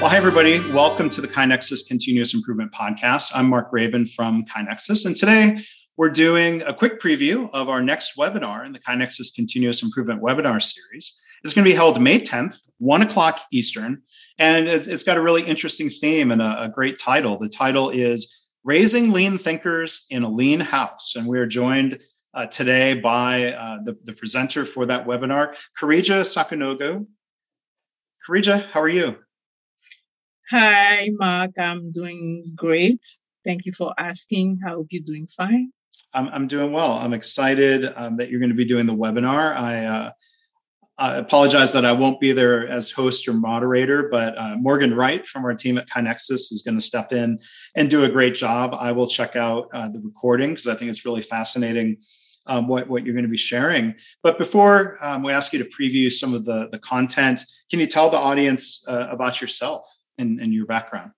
Well, hi, everybody. Welcome to the KaiNexus Continuous Improvement Podcast. I'm Mark Graban from KaiNexus, and today we're doing a quick preview of our next webinar in the KaiNexus Continuous Improvement webinar series. It's going to be held May 10th, 1 o'clock Eastern, and it's got a really interesting theme and a, great title. The title is Raising Lean Thinkers in a Lean House, and we are joined uh, today by uh, the, the presenter for that webinar, Karija Sakunogo. Karija, how are you? Hi, Mark. I'm doing great. Thank you for asking. How are you're doing fine. I'm, I'm doing well. I'm excited um, that you're going to be doing the webinar. I, uh, I, apologize that I won't be there as host or moderator, but uh, Morgan Wright from our team at KaiNexus is going to step in and do a great job. I will check out uh, the recording because I think it's really fascinating um, what, what you're going to be sharing. But before um, we ask you to preview some of the, the content, can you tell the audience uh, about yourself? And, and your background.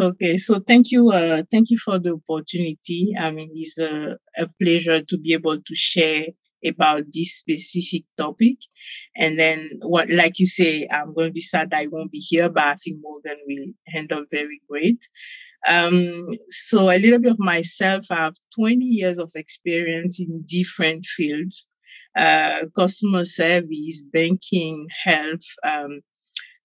Okay, so thank you, uh, thank you for the opportunity. I mean, it's a, a pleasure to be able to share about this specific topic. And then what, like you say, I'm going to be sad I won't be here, but I think Morgan will handle very great. Um, so a little bit of myself, I have 20 years of experience in different fields, uh, customer service, banking, health, um,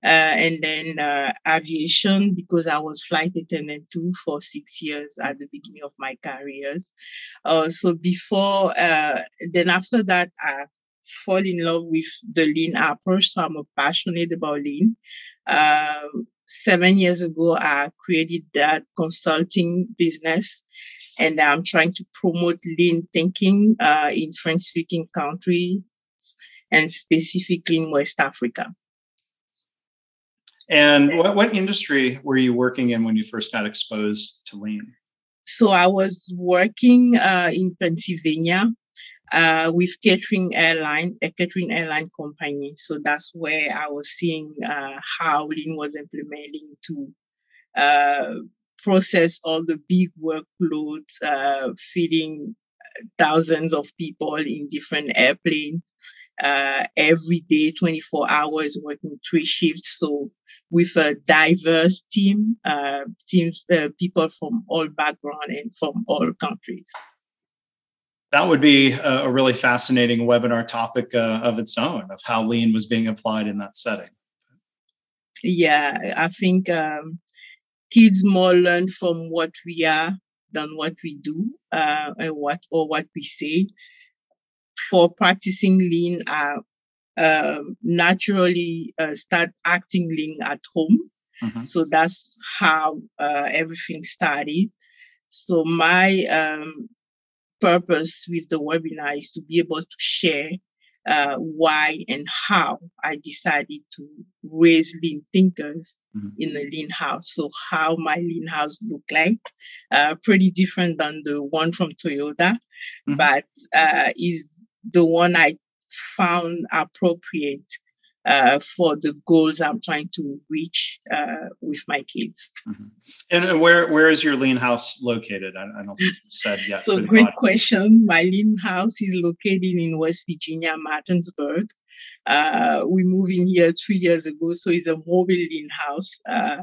and then uh, aviation because I was flight attendant too for six years at the beginning of my careers. Uh, so before, uh, then after that, I fall in love with the lean approach. So I'm passionate about lean. Um, seven years ago, I created that consulting business and I'm trying to promote lean thinking uh, in French speaking countries and specifically in West Africa. And what, what industry were you working in when you first got exposed to lean? So I was working uh, in Pennsylvania uh, with Catering Airline, a catering airline company. So that's where I was seeing uh, how lean was implementing to uh, process all the big workloads, uh, feeding thousands of people in different airplanes. Uh, every day, 24 hours, working three shifts. So with a diverse team, uh, teams, uh, people from all background and from all countries. That would be a, really fascinating webinar topic uh, of its own, of how lean was being applied in that setting. Yeah, I think um, kids more learn from what we are than what we do, uh, and what or what we say. For practicing lean, uh, um, naturally uh, start acting lean at home. Mm-hmm. So that's how uh, everything started. So my um, purpose with the webinar is to be able to share uh, why and how I decided to raise lean thinkers mm-hmm. in a lean house. So how my lean house look like, uh, pretty different than the one from Toyota, mm-hmm. but uh, is the one I found appropriate uh, for the goals I'm trying to reach uh, with my kids. Mm-hmm. And where where is your lean house located? I, I don't think you said yet. so great question. My lean house is located in West Virginia, Martinsburg. Uh, we moved in here three years ago, so it's a mobile lean house. Uh,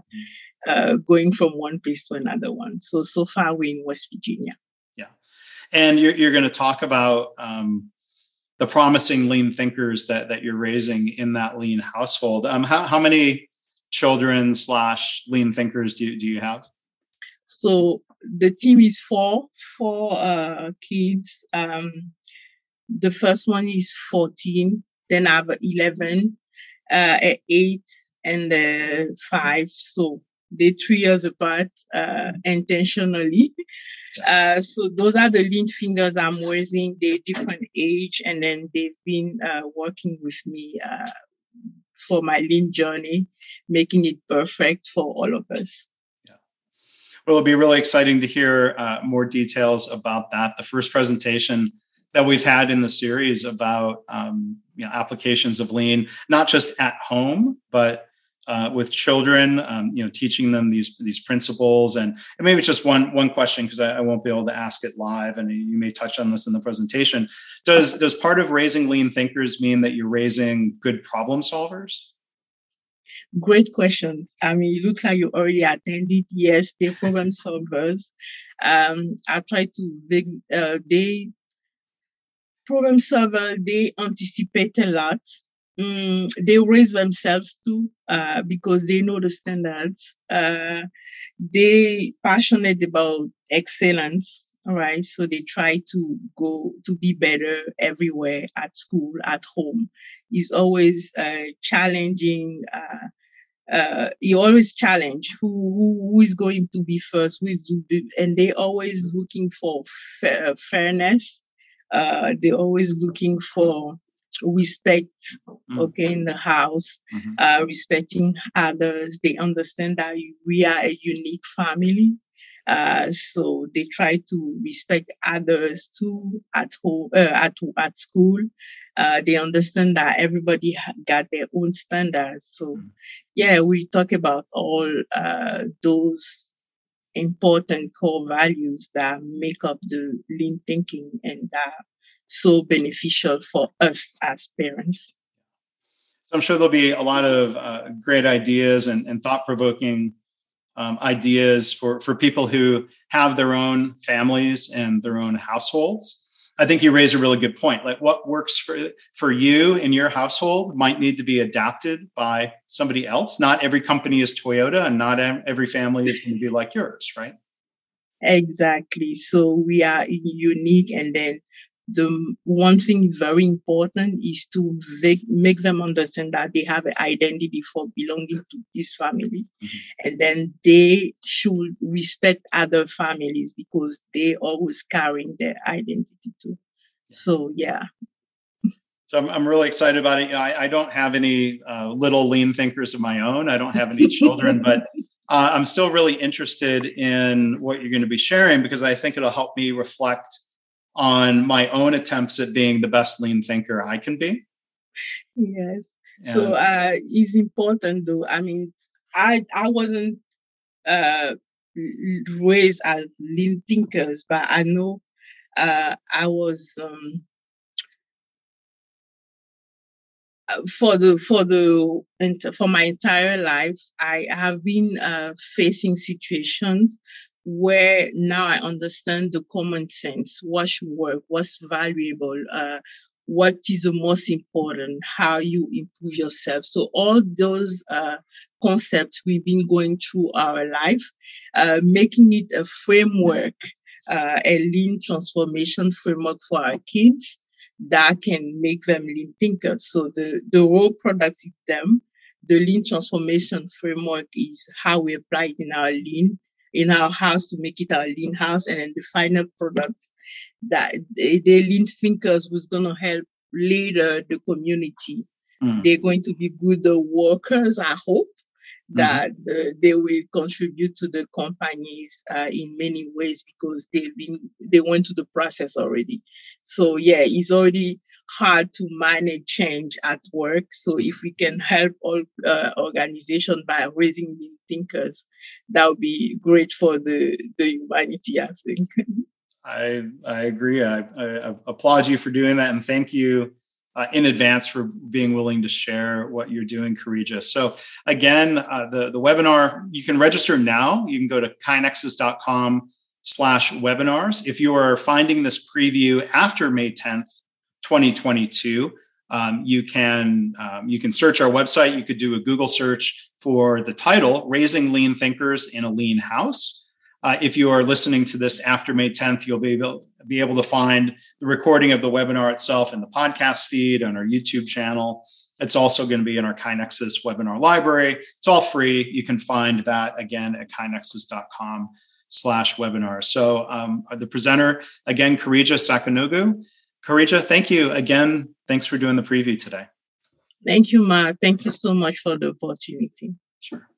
uh, going from one place to another one. So so far we're in West Virginia. Yeah, and you're you're going to talk about um, the promising lean thinkers that that you're raising in that lean household. Um, how how many children slash lean thinkers do do you have? So the team is four four uh, kids. Um, the first one is 14. Then I have 11, uh, 8, and uh, 5. So they're three years apart uh, intentionally. Uh, so those are the lean thinkers I'm raising. They're different age, and then they've been uh, working with me uh, for my lean journey, making it perfect for all of us. Yeah. Well, it'll be really exciting to hear uh, more details about that. The first presentation that we've had in the series about um, you know, applications of lean, not just at home, but uh, with children, um, you know, teaching them these these principles, and, and maybe just one one question because I, I, won't be able to ask it live, and you may touch on this in the presentation. Does does part of raising lean thinkers mean that you're raising good problem solvers? Great question. I mean, it looks like you already attended. Yes, they're problem solvers. Um, I try to, uh, they problem solver, they anticipate a lot. Mm, they raise themselves too uh, because they know the standards. Uh, they passionate about excellence, right? So they try to go to be better everywhere at school, at home. Is always uh, challenging. Uh, uh, you always challenge who, who, who is going to be first, who is and they always looking for fa- fairness. Uh, they're always looking for respect mm. okay in the house mm-hmm. uh, respecting others they understand that we are a unique family uh, so they try to respect others too at home uh, at at school uh, they understand that everybody got their own standards so mm. yeah we talk about all uh, those important core values that make up the lean thinking and that so beneficial for us as parents. So I'm sure there'll be a lot of uh, great ideas and, and thought provoking um, ideas for, for people who have their own families and their own households. I think you raise a really good point. Like what works for for you in your household might need to be adapted by somebody else. Not every company is Toyota, and not every family is going to be like yours, right? Exactly. So we are unique, and then the one thing very important is to make them understand that they have an identity for belonging to this family mm-hmm. and then they should respect other families because they are always carrying their identity too so yeah so I'm, I'm really excited about it. I, I don't have any uh, little lean thinkers of my own. I don't have any children, but uh, I'm still really interested in what you're going to be sharing because I think it'll help me reflect on my own attempts at being the best lean thinker I can be. Yes. And so uh, it's important though. I mean, I I wasn't uh, raised as lean thinkers, but I know uh, I was um, uh, for the for the for my entire life. I have been uh, facing situations where now I understand the common sense, what should work, what's valuable, uh, what is the most important, how you improve yourself. So all those uh, concepts we've been going through our life, uh, making it a framework, uh, a lean transformation framework for our kids that can make them lean thinkers. So the, the raw product is them. The lean transformation framework is how we apply it in our lean in our house to make it our lean house. And then the final product that the, the lean thinkers was going to help later the community. Mm. They're going to be good workers, I hope, mm-hmm. that uh, they will contribute to the companies uh, in many ways because they've been they went to the process already. So yeah, it's already hard to manage change at work. So if we can help all uh, organizations by raising new thinkers, that would be great for the, the humanity, I think. I, I agree. I, I, applaud you for doing that and thank you uh, in advance for being willing to share what you're doing, Karija. So again, uh, the, the webinar, you can register now. You can go to kainexus.com slash webinars. If you are finding this preview after May 10th, 2022. Um, you can um, you can search our website. You could do a Google search for the title "Raising Lean Thinkers in a Lean House." Uh, if you are listening to this after May 10th, you'll be able be able to find the recording of the webinar itself in the podcast feed on our YouTube channel. It's also going to be in our KaiNexus webinar library. It's all free. You can find that again at kainexus.com slash webinar. So um, the presenter, again, Karija Sakanogu, Karija, thank you again. Thanks for doing the preview today. Thank you, Mark. Thank you so much for the opportunity. Sure.